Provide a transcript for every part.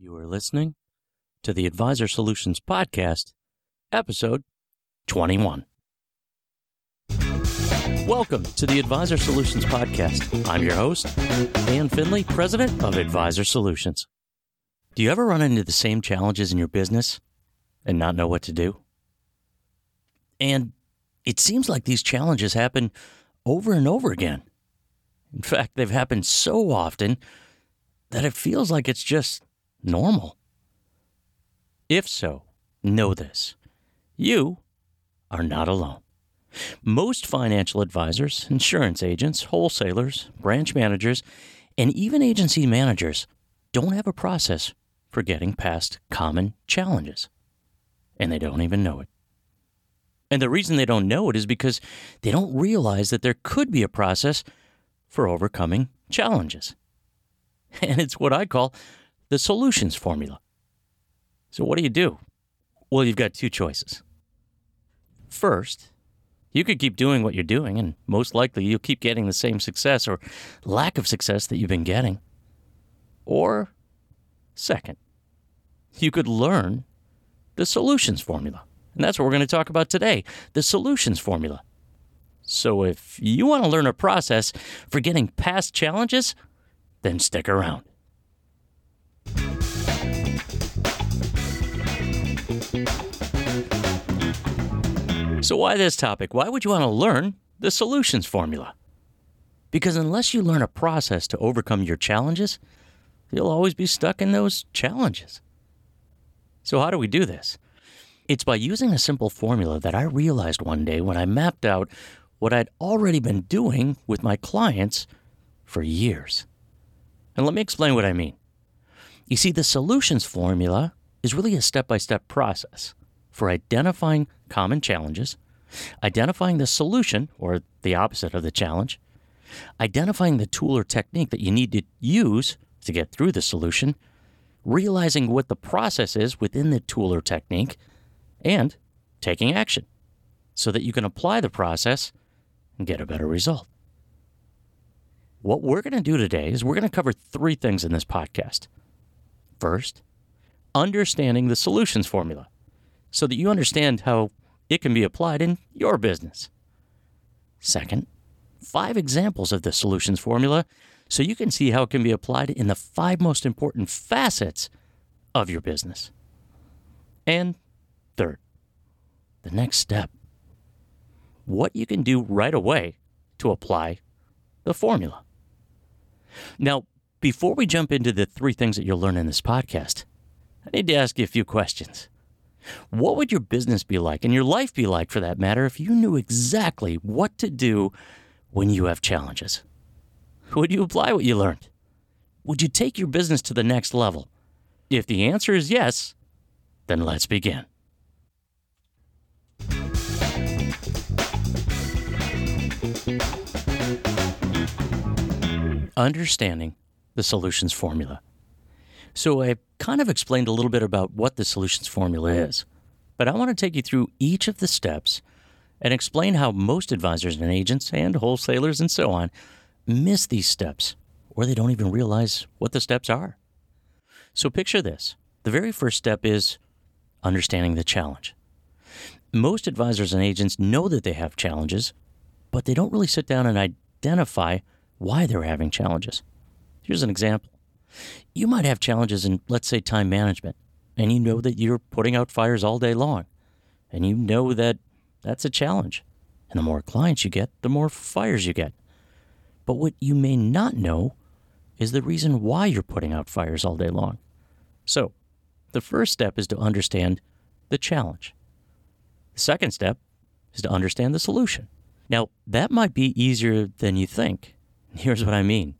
You are listening to the Advisor Solutions Podcast, episode 21. Welcome to the Advisor Solutions Podcast. I'm your host, Dan Finley, President of Advisor Solutions. Do you ever run into the same challenges in your business and not know what to do? And it seems like these challenges happen over and over again. In fact, they've happened so often that it feels like it's just normal? If so, know this you are not alone. Most financial advisors, insurance agents, wholesalers, branch managers, and even agency managers don't have a process for getting past common challenges. And they don't even know it. And the reason they don't know it is because they don't realize that there could be a process for overcoming challenges. And it's what I call the solutions formula. So, what do you do? Well, you've got two choices. First, you could keep doing what you're doing, and most likely you'll keep getting the same success or lack of success that you've been getting. Or, second, you could learn the solutions formula. And that's what we're going to talk about today the solutions formula. So, if you want to learn a process for getting past challenges, then stick around. So, why this topic? Why would you want to learn the solutions formula? Because unless you learn a process to overcome your challenges, you'll always be stuck in those challenges. So, how do we do this? It's by using a simple formula that I realized one day when I mapped out what I'd already been doing with my clients for years. And let me explain what I mean. You see, the solutions formula is really a step by step process for identifying common challenges, identifying the solution or the opposite of the challenge, identifying the tool or technique that you need to use to get through the solution, realizing what the process is within the tool or technique, and taking action so that you can apply the process and get a better result. What we're going to do today is we're going to cover three things in this podcast. First, understanding the solutions formula so that you understand how it can be applied in your business. Second, five examples of the solutions formula so you can see how it can be applied in the five most important facets of your business. And third, the next step what you can do right away to apply the formula. Now, before we jump into the three things that you'll learn in this podcast, I need to ask you a few questions. What would your business be like, and your life be like for that matter, if you knew exactly what to do when you have challenges? Would you apply what you learned? Would you take your business to the next level? If the answer is yes, then let's begin. Understanding the solutions formula. So I kind of explained a little bit about what the solutions formula mm-hmm. is, but I want to take you through each of the steps and explain how most advisors and agents and wholesalers and so on miss these steps or they don't even realize what the steps are. So picture this. The very first step is understanding the challenge. Most advisors and agents know that they have challenges, but they don't really sit down and identify why they're having challenges. Here's an example. You might have challenges in, let's say, time management, and you know that you're putting out fires all day long, and you know that that's a challenge. And the more clients you get, the more fires you get. But what you may not know is the reason why you're putting out fires all day long. So, the first step is to understand the challenge. The second step is to understand the solution. Now, that might be easier than you think. Here's what I mean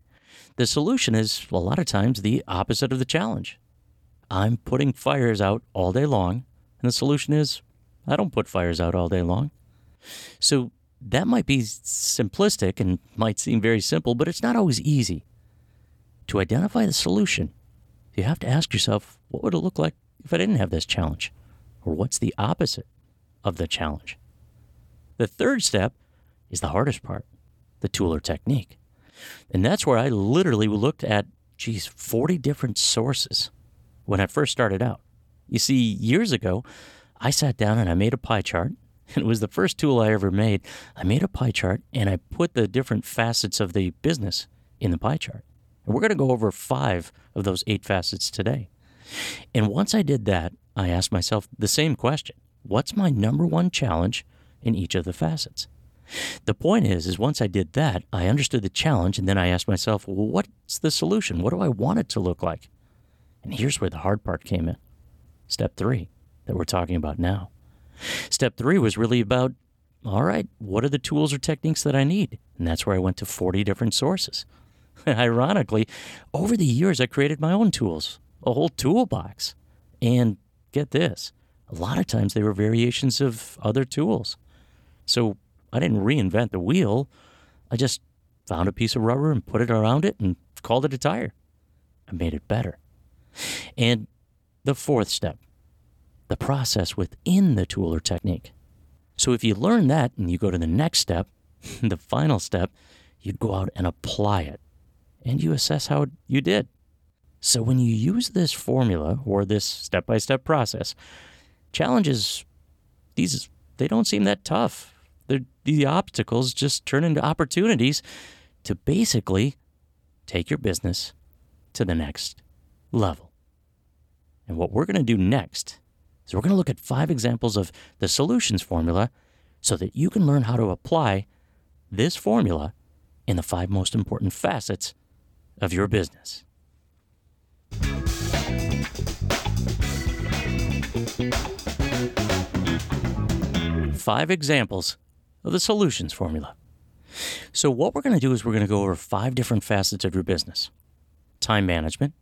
the solution is a lot of times the opposite of the challenge. I'm putting fires out all day long, and the solution is I don't put fires out all day long. So that might be simplistic and might seem very simple, but it's not always easy. To identify the solution, you have to ask yourself what would it look like if I didn't have this challenge? Or what's the opposite of the challenge? The third step is the hardest part the tool or technique. And that's where I literally looked at, geez, 40 different sources when I first started out. You see, years ago, I sat down and I made a pie chart. It was the first tool I ever made. I made a pie chart and I put the different facets of the business in the pie chart. And we're going to go over five of those eight facets today. And once I did that, I asked myself the same question What's my number one challenge in each of the facets? The point is, is once I did that, I understood the challenge, and then I asked myself, well, what's the solution? What do I want it to look like? And here's where the hard part came in. Step three that we're talking about now. Step three was really about all right, what are the tools or techniques that I need? And that's where I went to 40 different sources. Ironically, over the years, I created my own tools, a whole toolbox. And get this a lot of times they were variations of other tools. So I didn't reinvent the wheel. I just found a piece of rubber and put it around it and called it a tire. I made it better. And the fourth step the process within the tool or technique. So if you learn that and you go to the next step, the final step, you'd go out and apply it and you assess how you did. So when you use this formula or this step by step process, challenges, these, they don't seem that tough. The obstacles just turn into opportunities to basically take your business to the next level. And what we're going to do next is we're going to look at five examples of the solutions formula so that you can learn how to apply this formula in the five most important facets of your business. Five examples of the solutions formula. So, what we're going to do is we're going to go over five different facets of your business time management,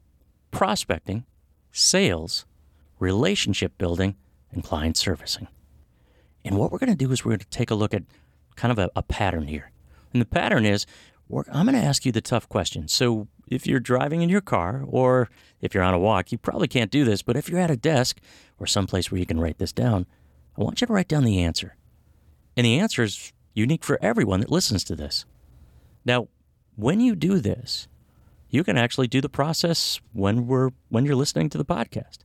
prospecting, sales, relationship building, and client servicing. And what we're going to do is we're going to take a look at kind of a, a pattern here. And the pattern is I'm going to ask you the tough question. So if you're driving in your car or if you're on a walk, you probably can't do this, but if you're at a desk or someplace where you can write this down, I want you to write down the answer. And the answer is unique for everyone that listens to this. Now, when you do this, you can actually do the process when we're when you're listening to the podcast.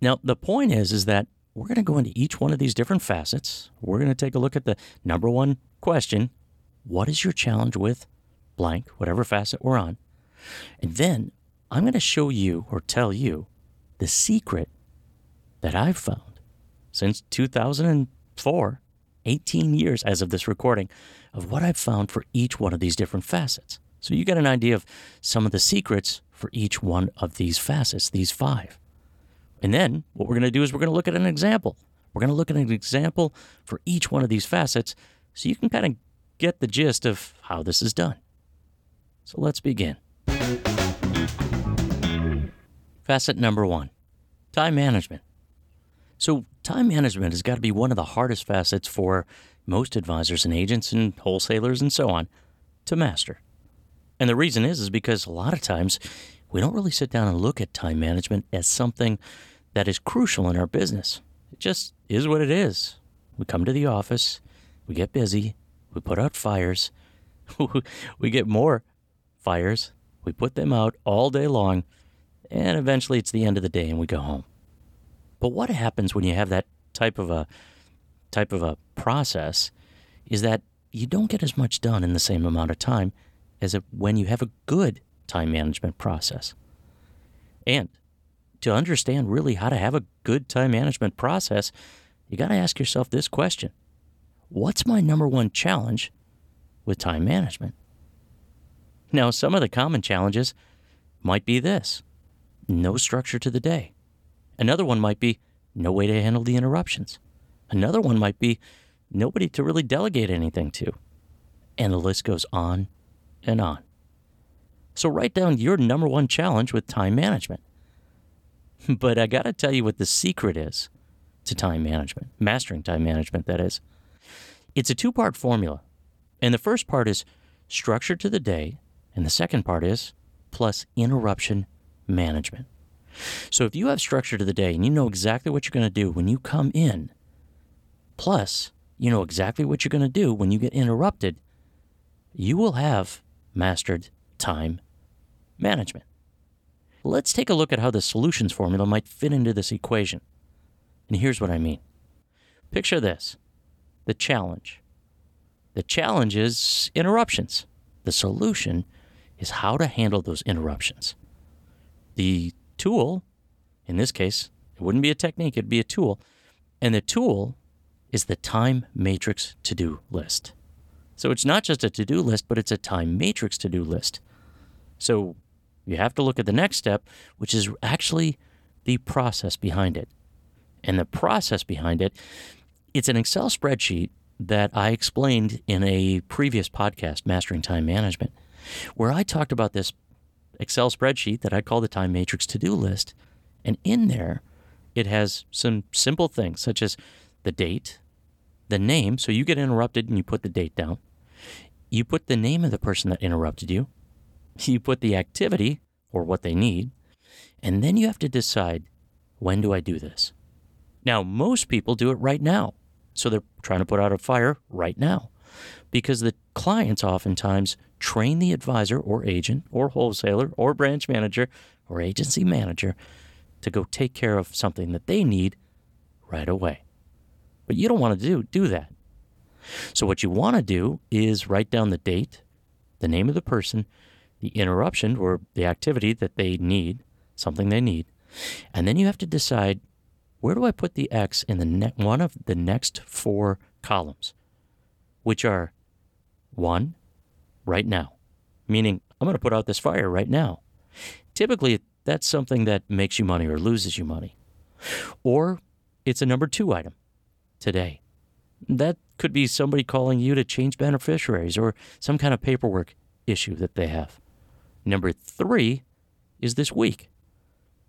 Now, the point is, is that we're going to go into each one of these different facets. We're going to take a look at the number one question What is your challenge with blank, whatever facet we're on? And then I'm going to show you or tell you the secret that I've found since 2004, 18 years as of this recording, of what I've found for each one of these different facets. So you get an idea of some of the secrets for each one of these facets, these five. And then what we're going to do is we're going to look at an example. We're going to look at an example for each one of these facets so you can kind of get the gist of how this is done. So let's begin. Facet number one time management. So, time management has got to be one of the hardest facets for most advisors and agents and wholesalers and so on to master. And the reason is is because a lot of times we don't really sit down and look at time management as something that is crucial in our business. It just is what it is. We come to the office, we get busy, we put out fires, we get more fires, we put them out all day long, and eventually it's the end of the day and we go home. But what happens when you have that type of a type of a process is that you don't get as much done in the same amount of time as when you have a good time management process. And to understand really how to have a good time management process, you got to ask yourself this question What's my number one challenge with time management? Now, some of the common challenges might be this no structure to the day. Another one might be no way to handle the interruptions. Another one might be nobody to really delegate anything to. And the list goes on and on. So write down your number one challenge with time management. But I got to tell you what the secret is to time management, mastering time management, that is. It's a two part formula. And the first part is structure to the day, and the second part is plus interruption management. So if you have structure to the day and you know exactly what you're going to do when you come in, plus you know exactly what you're going to do when you get interrupted, you will have mastered time management. let's take a look at how the solutions formula might fit into this equation. And here's what I mean picture this the challenge. The challenge is interruptions. The solution is how to handle those interruptions. The tool, in this case, it wouldn't be a technique, it'd be a tool. And the tool is the time matrix to do list. So it's not just a to do list, but it's a time matrix to do list. So you have to look at the next step, which is actually the process behind it. And the process behind it, it's an Excel spreadsheet that I explained in a previous podcast, Mastering Time Management, where I talked about this Excel spreadsheet that I call the time matrix to do list. And in there, it has some simple things such as the date, the name. So you get interrupted and you put the date down. You put the name of the person that interrupted you. You put the activity or what they need. And then you have to decide when do I do this? Now, most people do it right now. So they're trying to put out a fire right now because the clients oftentimes train the advisor or agent or wholesaler or branch manager or agency manager to go take care of something that they need right away. But you don't want to do, do that. So, what you want to do is write down the date, the name of the person, the interruption or the activity that they need, something they need, and then you have to decide where do I put the X in the ne- one of the next four columns, which are one, right now, meaning I'm going to put out this fire right now. Typically, that's something that makes you money or loses you money. Or it's a number two item, today. That could be somebody calling you to change beneficiaries or some kind of paperwork issue that they have. Number three is this week.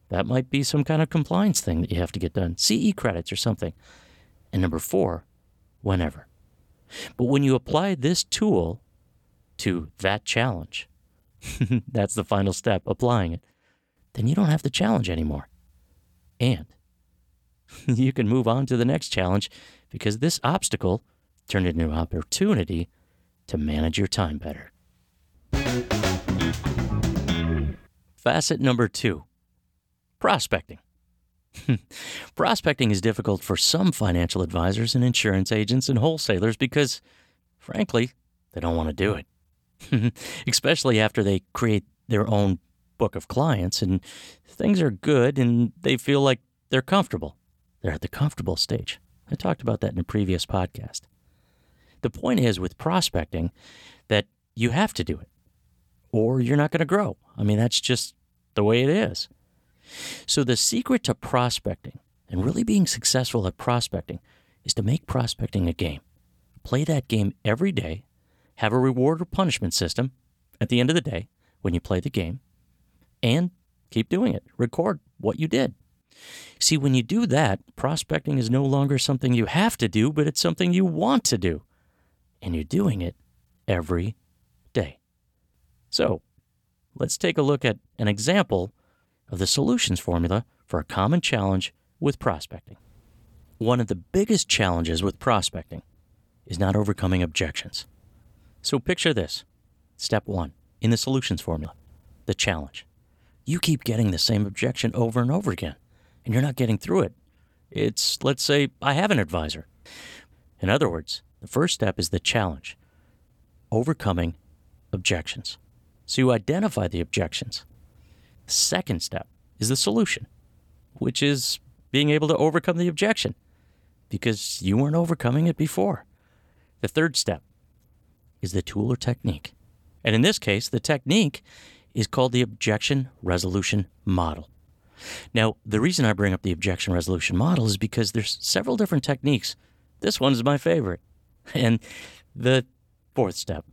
That might be some kind of compliance thing that you have to get done, CE credits or something. And number four, whenever. But when you apply this tool to that challenge, that's the final step, applying it, then you don't have the challenge anymore. And you can move on to the next challenge because this obstacle turned into an opportunity to manage your time better. Facet number two prospecting. prospecting is difficult for some financial advisors and insurance agents and wholesalers because, frankly, they don't want to do it. Especially after they create their own book of clients and things are good and they feel like they're comfortable. They're at the comfortable stage. I talked about that in a previous podcast. The point is with prospecting that you have to do it or you're not going to grow. I mean, that's just the way it is. So, the secret to prospecting and really being successful at prospecting is to make prospecting a game. Play that game every day, have a reward or punishment system at the end of the day when you play the game, and keep doing it. Record what you did. See, when you do that, prospecting is no longer something you have to do, but it's something you want to do. And you're doing it every day. So, let's take a look at an example of the solutions formula for a common challenge with prospecting. One of the biggest challenges with prospecting is not overcoming objections. So, picture this step one in the solutions formula the challenge. You keep getting the same objection over and over again and you're not getting through it. It's, let's say, I have an advisor. In other words, the first step is the challenge overcoming objections. So you identify the objections. Second step is the solution, which is being able to overcome the objection because you weren't overcoming it before. The third step is the tool or technique. And in this case, the technique is called the objection resolution model. Now, the reason I bring up the objection resolution model is because there's several different techniques. This one is my favorite. And the fourth step,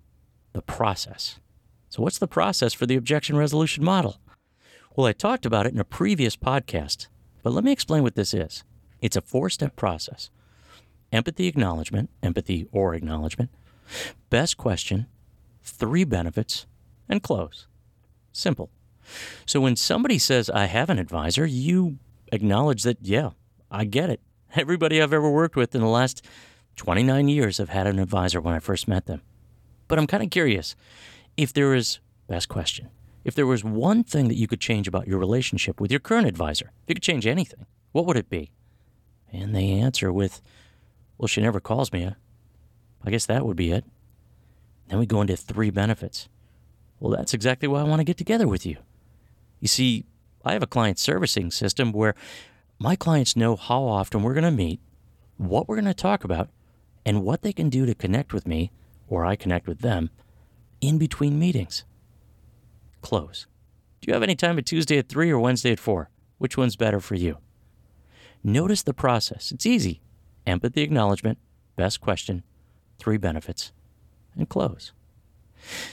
the process. So, what's the process for the objection resolution model? Well, I talked about it in a previous podcast, but let me explain what this is. It's a four step process empathy acknowledgement, empathy or acknowledgement, best question, three benefits, and close. Simple. So when somebody says, I have an advisor, you acknowledge that, yeah, I get it. Everybody I've ever worked with in the last 29 years have had an advisor when I first met them. But I'm kind of curious if there is, best question, If there was one thing that you could change about your relationship with your current advisor, if you could change anything, what would it be? And they answer with, Well, she never calls me. I guess that would be it. Then we go into three benefits. Well, that's exactly why I want to get together with you. You see, I have a client servicing system where my clients know how often we're going to meet, what we're going to talk about, and what they can do to connect with me, or I connect with them, in between meetings. Close. Do you have any time at Tuesday at 3 or Wednesday at 4? Which one's better for you? Notice the process. It's easy empathy acknowledgement, best question, three benefits, and close.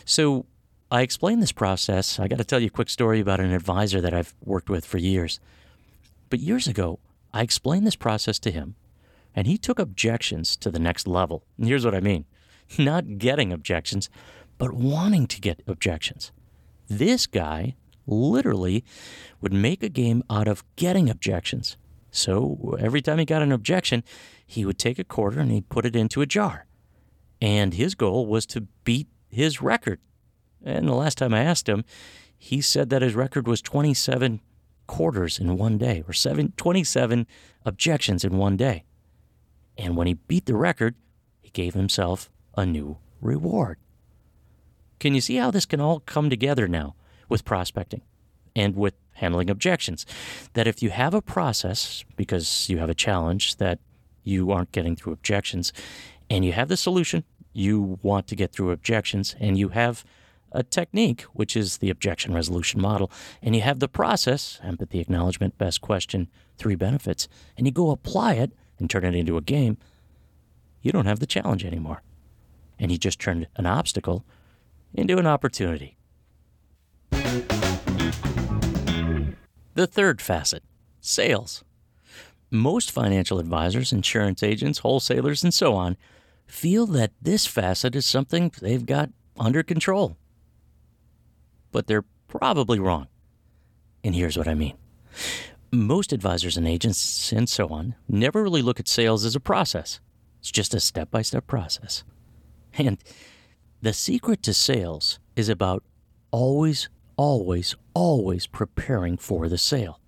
So, I explained this process. I got to tell you a quick story about an advisor that I've worked with for years. But years ago, I explained this process to him, and he took objections to the next level. And here's what I mean not getting objections, but wanting to get objections. This guy literally would make a game out of getting objections. So every time he got an objection, he would take a quarter and he'd put it into a jar. And his goal was to beat his record. And the last time I asked him, he said that his record was 27 quarters in one day, or seven, 27 objections in one day. And when he beat the record, he gave himself a new reward. Can you see how this can all come together now with prospecting and with handling objections? That if you have a process, because you have a challenge that you aren't getting through objections, and you have the solution, you want to get through objections, and you have a technique, which is the objection resolution model, and you have the process empathy, acknowledgement, best question, three benefits, and you go apply it and turn it into a game, you don't have the challenge anymore. And you just turned an obstacle into an opportunity. The third facet sales. Most financial advisors, insurance agents, wholesalers, and so on feel that this facet is something they've got under control. But they're probably wrong. And here's what I mean most advisors and agents and so on never really look at sales as a process, it's just a step by step process. And the secret to sales is about always, always, always preparing for the sale.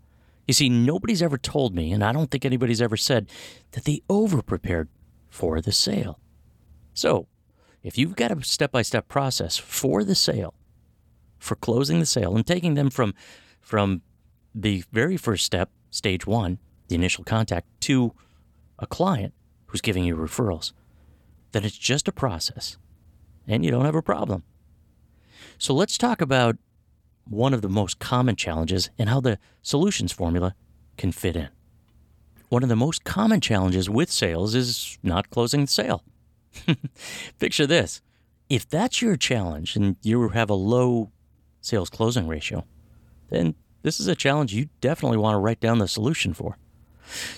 You see, nobody's ever told me, and I don't think anybody's ever said, that they over prepared for the sale. So, if you've got a step by step process for the sale, for closing the sale, and taking them from, from the very first step, stage one, the initial contact, to a client who's giving you referrals, then it's just a process and you don't have a problem. So let's talk about one of the most common challenges and how the solutions formula can fit in. One of the most common challenges with sales is not closing the sale. Picture this if that's your challenge and you have a low sales closing ratio, then this is a challenge you definitely want to write down the solution for.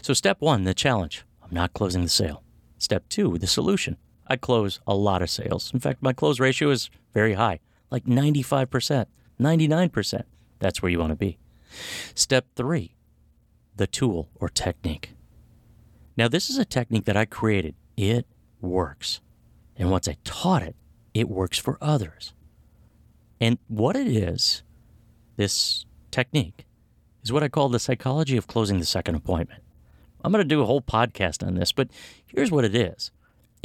So, step one, the challenge I'm not closing the sale. Step two, the solution I close a lot of sales. In fact, my close ratio is very high, like 95%, 99%. That's where you want to be. Step three, the tool or technique. Now, this is a technique that I created. It works. And once I taught it, it works for others. And what it is, this technique, is what I call the psychology of closing the second appointment. I'm going to do a whole podcast on this, but here's what it is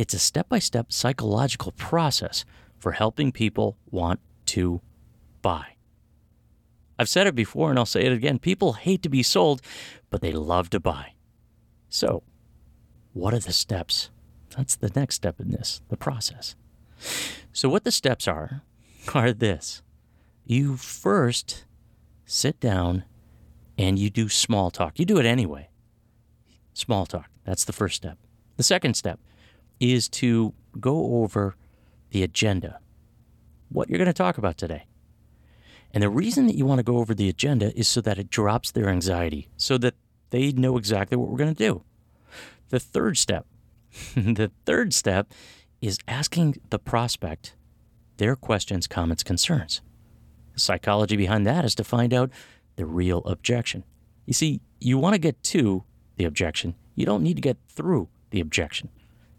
it's a step by step psychological process for helping people want to buy. I've said it before and I'll say it again people hate to be sold, but they love to buy. So, what are the steps? That's the next step in this, the process. So, what the steps are, are this you first sit down and you do small talk. You do it anyway. Small talk. That's the first step. The second step is to go over the agenda, what you're going to talk about today. And the reason that you want to go over the agenda is so that it drops their anxiety, so that they know exactly what we're going to do. The third step, the third step is asking the prospect their questions, comments, concerns. The psychology behind that is to find out the real objection. You see, you want to get to the objection. You don't need to get through the objection.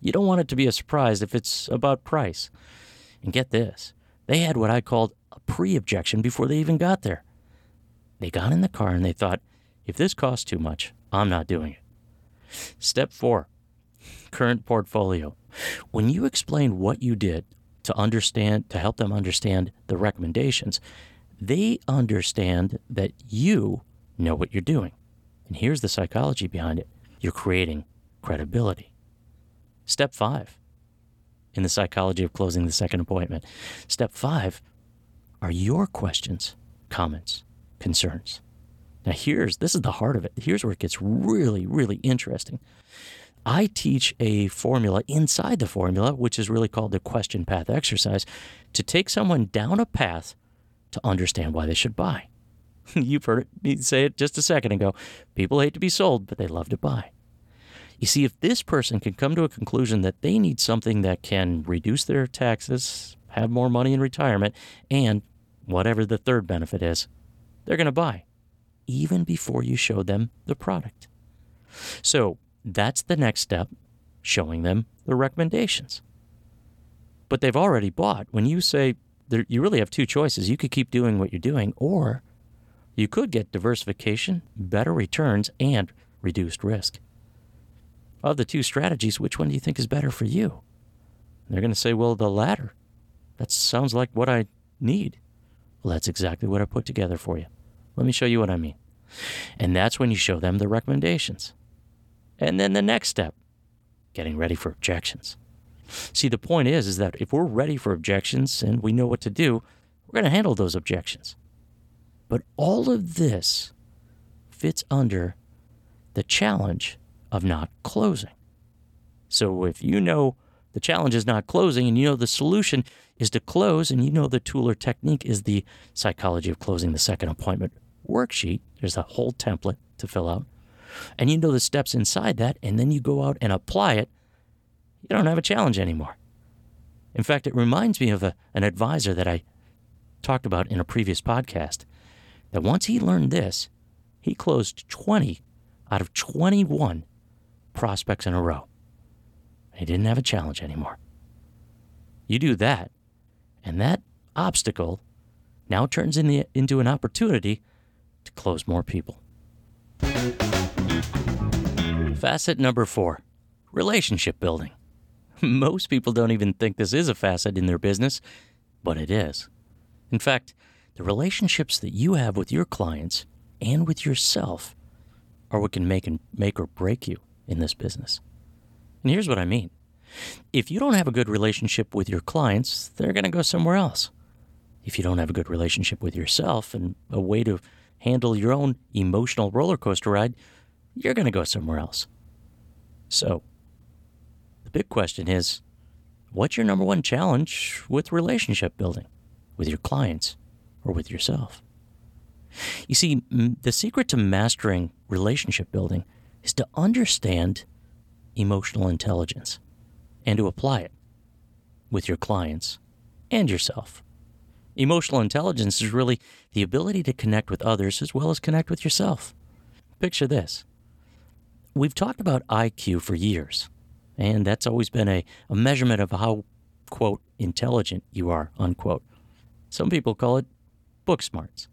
You don't want it to be a surprise if it's about price. And get this they had what I called a pre objection before they even got there. They got in the car and they thought, if this costs too much, I'm not doing it. Step four current portfolio. When you explain what you did to understand, to help them understand the recommendations, they understand that you know what you're doing. And here's the psychology behind it you're creating credibility. Step five in the psychology of closing the second appointment. Step five are your questions, comments, concerns. Now, here's this is the heart of it. Here's where it gets really, really interesting. I teach a formula inside the formula, which is really called the question path exercise, to take someone down a path to understand why they should buy. You've heard me say it just a second ago. People hate to be sold, but they love to buy. You see, if this person can come to a conclusion that they need something that can reduce their taxes, have more money in retirement, and whatever the third benefit is, they're going to buy, even before you show them the product. So that's the next step, showing them the recommendations. But they've already bought. When you say you really have two choices, you could keep doing what you're doing, or you could get diversification, better returns, and reduced risk. Of the two strategies, which one do you think is better for you? And they're going to say, well, the latter. That sounds like what I need. Well, that's exactly what I put together for you. Let me show you what I mean. And that's when you show them the recommendations. And then the next step, getting ready for objections. See, the point is, is that if we're ready for objections and we know what to do, we're going to handle those objections. But all of this fits under the challenge of not closing. So if you know the challenge is not closing and you know the solution is to close and you know the tool or technique is the psychology of closing the second appointment worksheet, there's a whole template to fill out and you know the steps inside that, and then you go out and apply it, you don't have a challenge anymore. In fact, it reminds me of a, an advisor that I talked about in a previous podcast that once he learned this, he closed 20 out of 21 prospects in a row. He didn't have a challenge anymore. You do that, and that obstacle now turns in the, into an opportunity to close more people. Facet number four relationship building. Most people don't even think this is a facet in their business, but it is. In fact, the relationships that you have with your clients and with yourself are what can make and make or break you in this business. And here's what I mean. If you don't have a good relationship with your clients, they're going to go somewhere else. If you don't have a good relationship with yourself and a way to handle your own emotional roller coaster ride, you're going to go somewhere else. So, the big question is what's your number one challenge with relationship building, with your clients, or with yourself? You see, the secret to mastering relationship building is to understand emotional intelligence and to apply it with your clients and yourself. Emotional intelligence is really the ability to connect with others as well as connect with yourself. Picture this We've talked about IQ for years, and that's always been a, a measurement of how, quote, intelligent you are, unquote. Some people call it book smarts.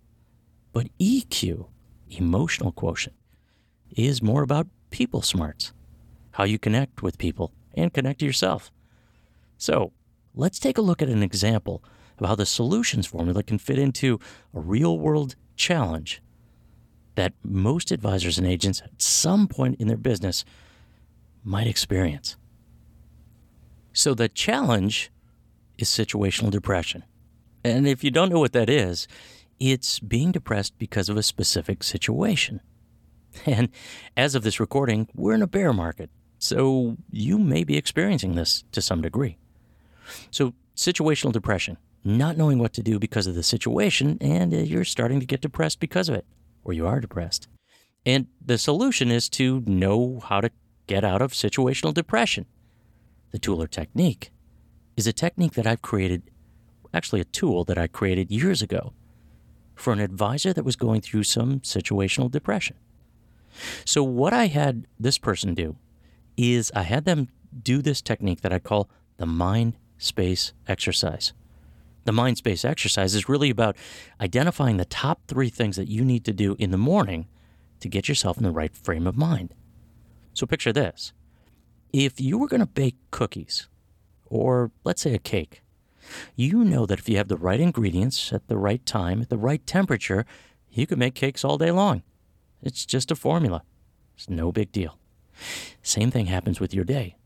But EQ, emotional quotient, is more about people smarts, how you connect with people and connect to yourself. So let's take a look at an example of how the solutions formula can fit into a real world challenge that most advisors and agents at some point in their business might experience. So, the challenge is situational depression. And if you don't know what that is, it's being depressed because of a specific situation. And as of this recording, we're in a bear market, so you may be experiencing this to some degree. So, situational depression, not knowing what to do because of the situation, and uh, you're starting to get depressed because of it or you are depressed. And the solution is to know how to get out of situational depression. The tool or technique is a technique that I've created, actually, a tool that I created years ago for an advisor that was going through some situational depression. So, what I had this person do is I had them do this technique that I call the mind space exercise. The mind space exercise is really about identifying the top three things that you need to do in the morning to get yourself in the right frame of mind. So picture this if you were going to bake cookies, or let's say a cake, you know that if you have the right ingredients at the right time, at the right temperature, you can make cakes all day long. It's just a formula. It's no big deal. Same thing happens with your day.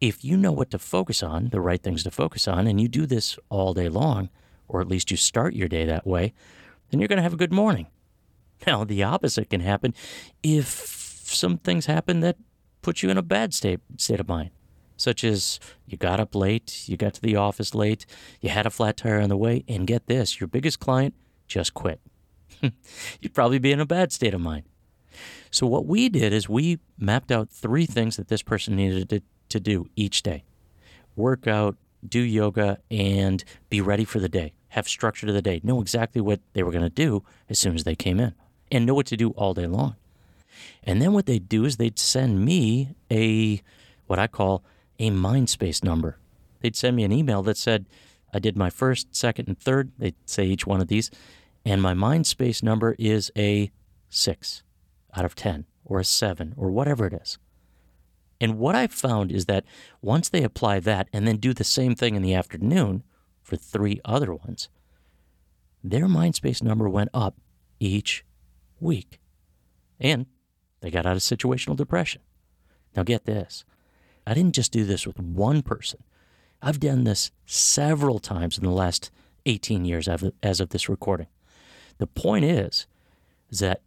If you know what to focus on, the right things to focus on, and you do this all day long, or at least you start your day that way, then you're going to have a good morning. Now, the opposite can happen if some things happen that put you in a bad state, state of mind, such as you got up late, you got to the office late, you had a flat tire on the way, and get this your biggest client just quit. You'd probably be in a bad state of mind. So, what we did is we mapped out three things that this person needed to, to do each day work out, do yoga, and be ready for the day. Have structure to the day. Know exactly what they were going to do as soon as they came in, and know what to do all day long. And then what they'd do is they'd send me a what I call a mind space number. They'd send me an email that said, I did my first, second, and third. They'd say each one of these. And my mind space number is a six out of 10 or a seven or whatever it is. And what I've found is that once they apply that and then do the same thing in the afternoon for three other ones, their mind space number went up each week. And they got out of situational depression. Now, get this I didn't just do this with one person, I've done this several times in the last 18 years as of this recording. The point is, is that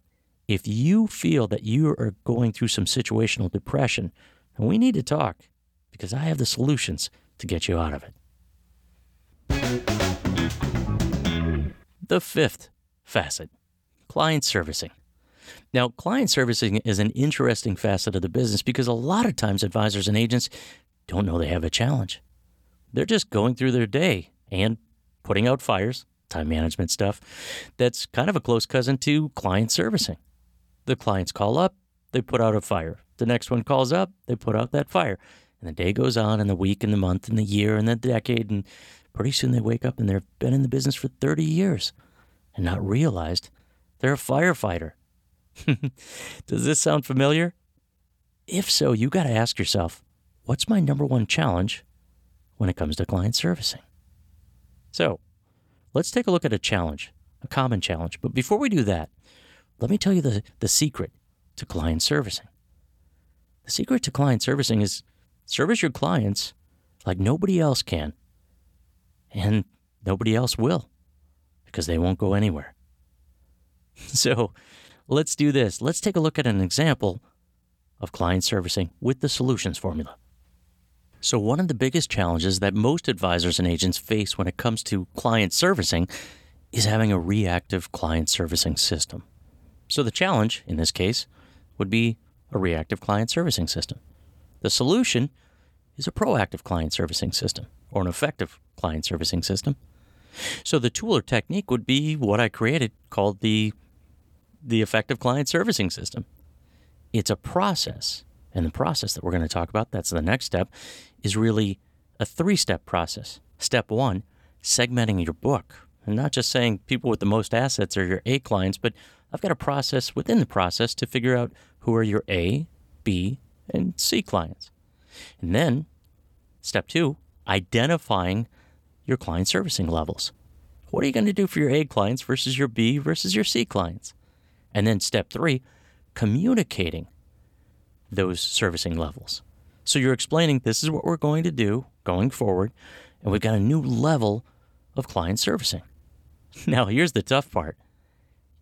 if you feel that you are going through some situational depression, we need to talk because I have the solutions to get you out of it. The fifth facet client servicing. Now, client servicing is an interesting facet of the business because a lot of times advisors and agents don't know they have a challenge. They're just going through their day and putting out fires, time management stuff, that's kind of a close cousin to client servicing. The clients call up, they put out a fire. The next one calls up, they put out that fire. And the day goes on, and the week, and the month, and the year, and the decade, and pretty soon they wake up and they've been in the business for 30 years and not realized they're a firefighter Does this sound familiar? If so, you got to ask yourself, what's my number one challenge when it comes to client servicing? So, let's take a look at a challenge, a common challenge. But before we do that, let me tell you the, the secret to client servicing. The secret to client servicing is service your clients like nobody else can, and nobody else will because they won't go anywhere. So, Let's do this. Let's take a look at an example of client servicing with the solutions formula. So, one of the biggest challenges that most advisors and agents face when it comes to client servicing is having a reactive client servicing system. So, the challenge in this case would be a reactive client servicing system. The solution is a proactive client servicing system or an effective client servicing system. So, the tool or technique would be what I created called the the effective client servicing system. It's a process. And the process that we're going to talk about, that's the next step, is really a three step process. Step one, segmenting your book. And not just saying people with the most assets are your A clients, but I've got a process within the process to figure out who are your A, B, and C clients. And then, step two, identifying your client servicing levels. What are you going to do for your A clients versus your B versus your C clients? And then step three, communicating those servicing levels. So you're explaining this is what we're going to do going forward, and we've got a new level of client servicing. Now, here's the tough part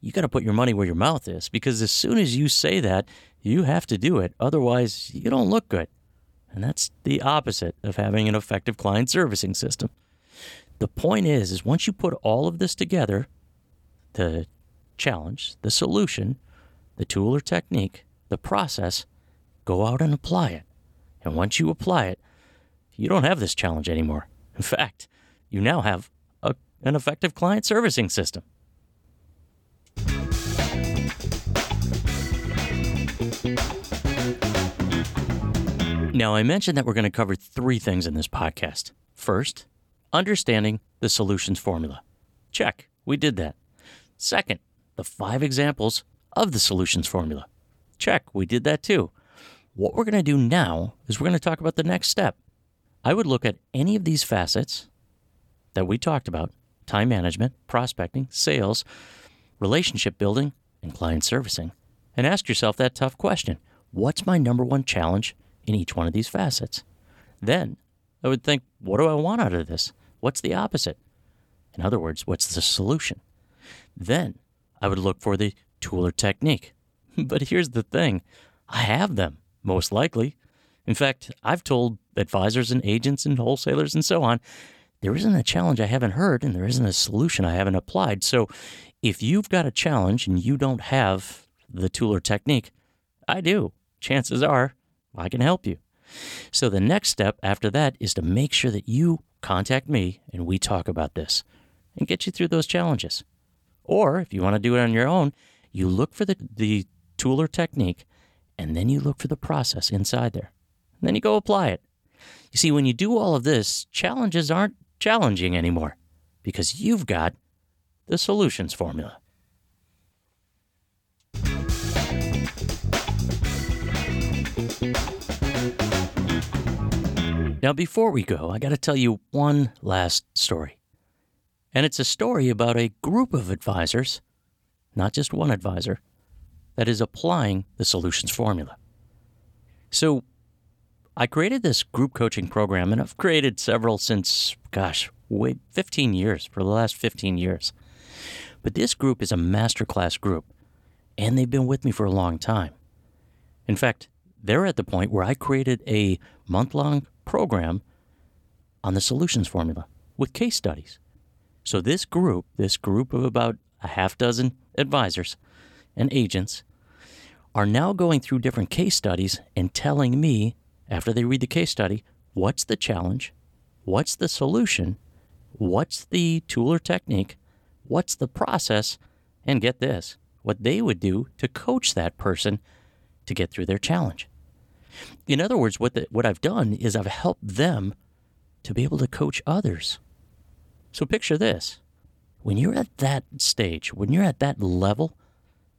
you got to put your money where your mouth is because as soon as you say that, you have to do it. Otherwise, you don't look good. And that's the opposite of having an effective client servicing system. The point is is once you put all of this together, the challenge, the solution, the tool or technique, the process, go out and apply it. And once you apply it, you don't have this challenge anymore. In fact, you now have a, an effective client servicing system. Now, I mentioned that we're going to cover three things in this podcast. First, understanding the solutions formula. Check, we did that. Second, the five examples of the solutions formula. Check, we did that too. What we're going to do now is we're going to talk about the next step. I would look at any of these facets that we talked about time management, prospecting, sales, relationship building, and client servicing and ask yourself that tough question What's my number one challenge in each one of these facets? Then I would think, What do I want out of this? What's the opposite? In other words, what's the solution? Then I would look for the tool or technique. But here's the thing I have them, most likely. In fact, I've told advisors and agents and wholesalers and so on, there isn't a challenge I haven't heard and there isn't a solution I haven't applied. So if you've got a challenge and you don't have the tool or technique, I do. Chances are I can help you. So the next step after that is to make sure that you contact me and we talk about this and get you through those challenges. Or if you want to do it on your own, you look for the, the tool or technique and then you look for the process inside there. And then you go apply it. You see, when you do all of this, challenges aren't challenging anymore because you've got the solutions formula. Now, before we go, I got to tell you one last story. And it's a story about a group of advisors, not just one advisor, that is applying the solutions formula. So, I created this group coaching program, and I've created several since, gosh, wait, 15 years, for the last 15 years. But this group is a masterclass group, and they've been with me for a long time. In fact, they're at the point where I created a month long program on the solutions formula with case studies. So, this group, this group of about a half dozen advisors and agents, are now going through different case studies and telling me, after they read the case study, what's the challenge, what's the solution, what's the tool or technique, what's the process, and get this, what they would do to coach that person to get through their challenge. In other words, what, the, what I've done is I've helped them to be able to coach others. So picture this when you're at that stage, when you're at that level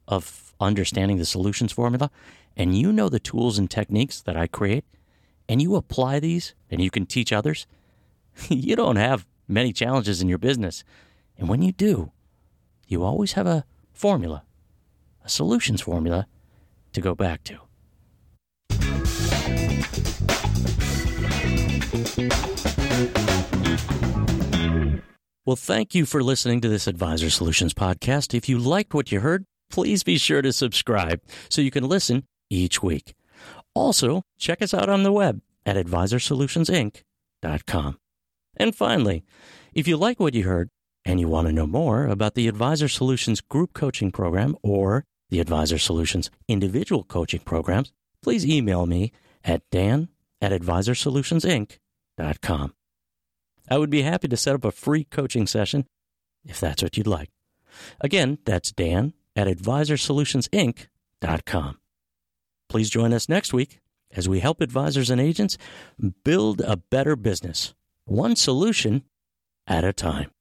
of understanding the solutions formula, and you know the tools and techniques that I create, and you apply these and you can teach others, you don't have many challenges in your business. And when you do, you always have a formula, a solutions formula to go back to. Well, thank you for listening to this Advisor Solutions podcast. If you liked what you heard, please be sure to subscribe so you can listen each week. Also, check us out on the web at advisorsolutionsinc.com. And finally, if you like what you heard and you want to know more about the Advisor Solutions group coaching program or the Advisor Solutions individual coaching programs, please email me at dan at advisorsolutionsinc.com. I would be happy to set up a free coaching session if that's what you'd like. Again, that's Dan at advisorsolutionsinc.com. Please join us next week as we help advisors and agents build a better business, one solution at a time.